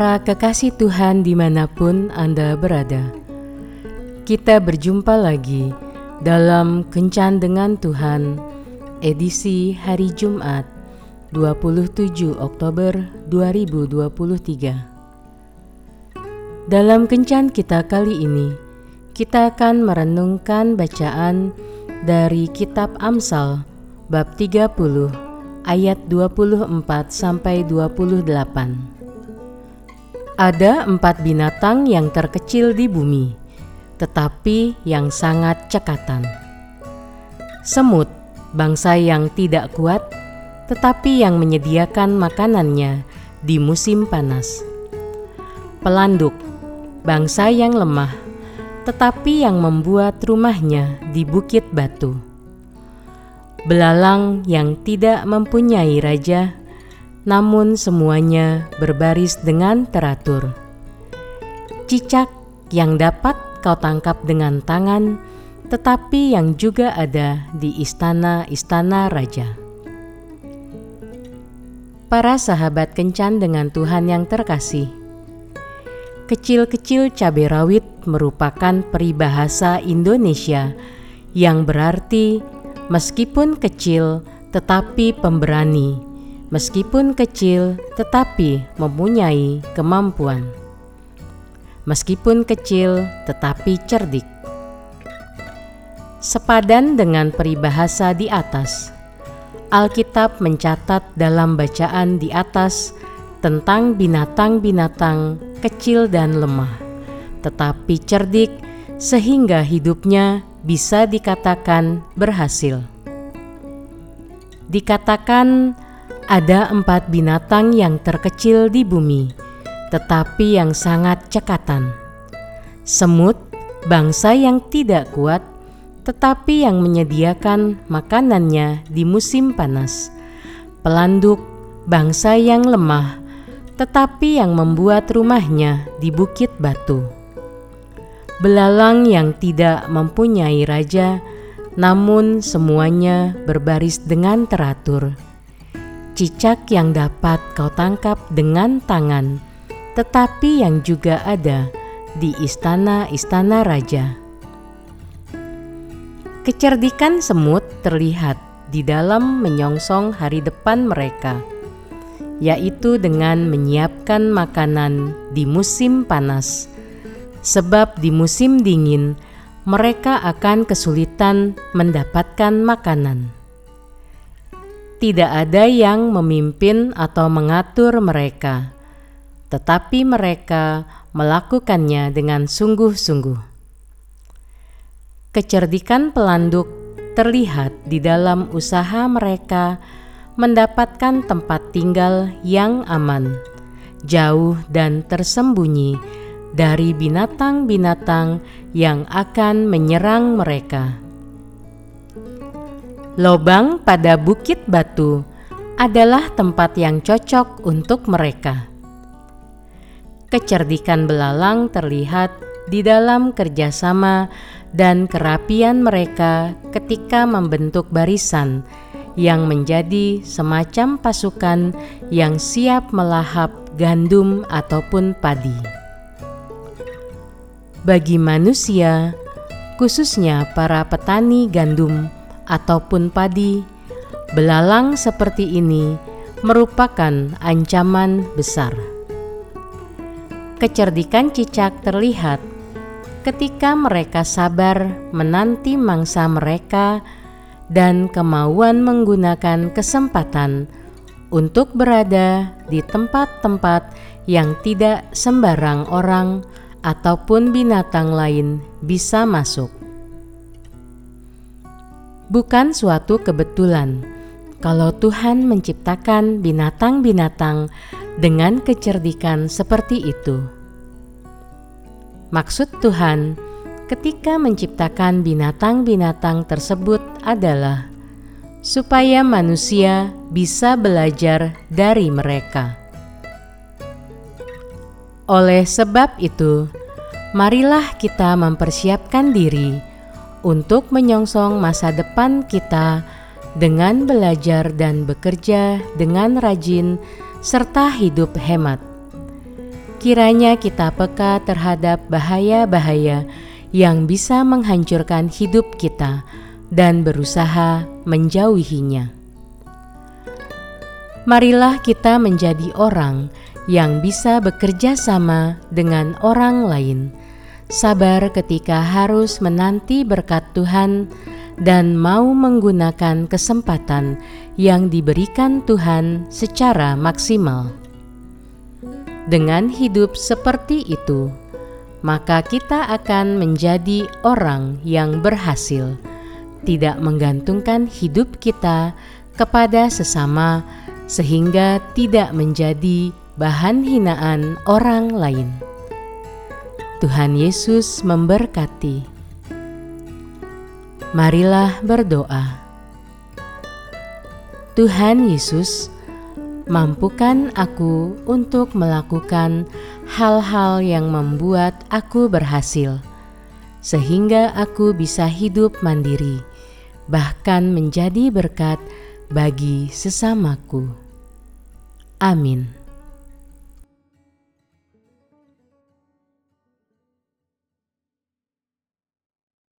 Para kekasih Tuhan di mana pun Anda berada, kita berjumpa lagi dalam Kencan dengan Tuhan edisi hari Jumat 27 Oktober 2023. Dalam Kencan kita kali ini, kita akan merenungkan bacaan dari kitab Amsal bab 30 ayat 24 sampai 28. Ada empat binatang yang terkecil di bumi, tetapi yang sangat cekatan. Semut, bangsa yang tidak kuat, tetapi yang menyediakan makanannya di musim panas. Pelanduk, bangsa yang lemah, tetapi yang membuat rumahnya di bukit batu. Belalang yang tidak mempunyai raja, namun semuanya berbaris dengan teratur. Cicak yang dapat kau tangkap dengan tangan, tetapi yang juga ada di istana-istana raja. Para sahabat kencan dengan Tuhan yang terkasih, kecil-kecil cabai rawit merupakan peribahasa Indonesia yang berarti meskipun kecil tetapi pemberani meskipun kecil tetapi mempunyai kemampuan. Meskipun kecil tetapi cerdik. Sepadan dengan peribahasa di atas, Alkitab mencatat dalam bacaan di atas tentang binatang-binatang kecil dan lemah, tetapi cerdik sehingga hidupnya bisa dikatakan berhasil. Dikatakan ada empat binatang yang terkecil di bumi, tetapi yang sangat cekatan. Semut, bangsa yang tidak kuat, tetapi yang menyediakan makanannya di musim panas. Pelanduk, bangsa yang lemah, tetapi yang membuat rumahnya di bukit batu. Belalang yang tidak mempunyai raja, namun semuanya berbaris dengan teratur cicak yang dapat kau tangkap dengan tangan, tetapi yang juga ada di istana-istana raja. Kecerdikan semut terlihat di dalam menyongsong hari depan mereka, yaitu dengan menyiapkan makanan di musim panas, sebab di musim dingin mereka akan kesulitan mendapatkan makanan tidak ada yang memimpin atau mengatur mereka, tetapi mereka melakukannya dengan sungguh-sungguh. Kecerdikan pelanduk terlihat di dalam usaha mereka mendapatkan tempat tinggal yang aman, jauh dan tersembunyi dari binatang-binatang yang akan menyerang mereka. Lobang pada bukit batu adalah tempat yang cocok untuk mereka. Kecerdikan belalang terlihat di dalam kerjasama dan kerapian mereka ketika membentuk barisan yang menjadi semacam pasukan yang siap melahap gandum ataupun padi. Bagi manusia, khususnya para petani gandum, ataupun padi, belalang seperti ini merupakan ancaman besar. Kecerdikan cicak terlihat ketika mereka sabar menanti mangsa mereka dan kemauan menggunakan kesempatan untuk berada di tempat-tempat yang tidak sembarang orang ataupun binatang lain bisa masuk. Bukan suatu kebetulan kalau Tuhan menciptakan binatang-binatang dengan kecerdikan seperti itu. Maksud Tuhan ketika menciptakan binatang-binatang tersebut adalah supaya manusia bisa belajar dari mereka. Oleh sebab itu, marilah kita mempersiapkan diri untuk menyongsong masa depan kita dengan belajar dan bekerja dengan rajin serta hidup hemat. kiranya kita peka terhadap bahaya-bahaya yang bisa menghancurkan hidup kita dan berusaha menjauhinya. Marilah kita menjadi orang yang bisa bekerja sama dengan orang lain, sabar ketika harus menanti berkat Tuhan, dan mau menggunakan kesempatan yang diberikan Tuhan secara maksimal. Dengan hidup seperti itu, maka kita akan menjadi orang yang berhasil, tidak menggantungkan hidup kita kepada sesama, sehingga tidak menjadi bahan hinaan orang lain. Tuhan Yesus memberkati. Marilah berdoa. Tuhan Yesus, mampukan aku untuk melakukan hal-hal yang membuat aku berhasil, sehingga aku bisa hidup mandiri, bahkan menjadi berkat bagi sesamaku. Amin.